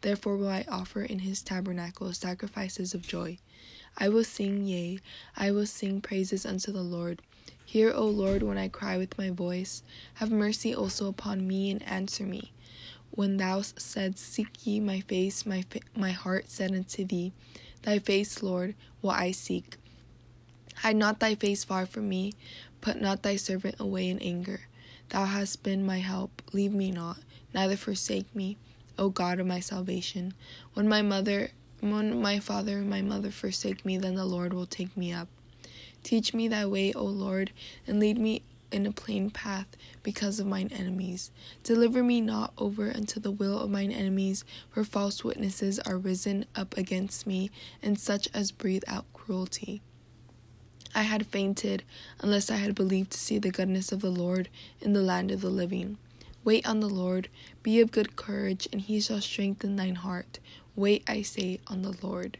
Therefore will I offer in his tabernacle sacrifices of joy. I will sing, yea, I will sing praises unto the Lord. Hear, O Lord, when I cry with my voice. Have mercy also upon me and answer me. When thou saidst, Seek ye my face, my, fa- my heart said unto thee, Thy face, Lord, will I seek. Hide not thy face far from me, put not thy servant away in anger. Thou hast been my help, leave me not, neither forsake me, O God of my salvation. When my mother when my father and my mother forsake me, then the Lord will take me up. Teach me thy way, O Lord, and lead me in a plain path because of mine enemies. Deliver me not over unto the will of mine enemies, for false witnesses are risen up against me, and such as breathe out cruelty. I had fainted unless I had believed to see the goodness of the Lord in the land of the living. Wait on the Lord, be of good courage, and he shall strengthen thine heart. Wait, I say, on the Lord.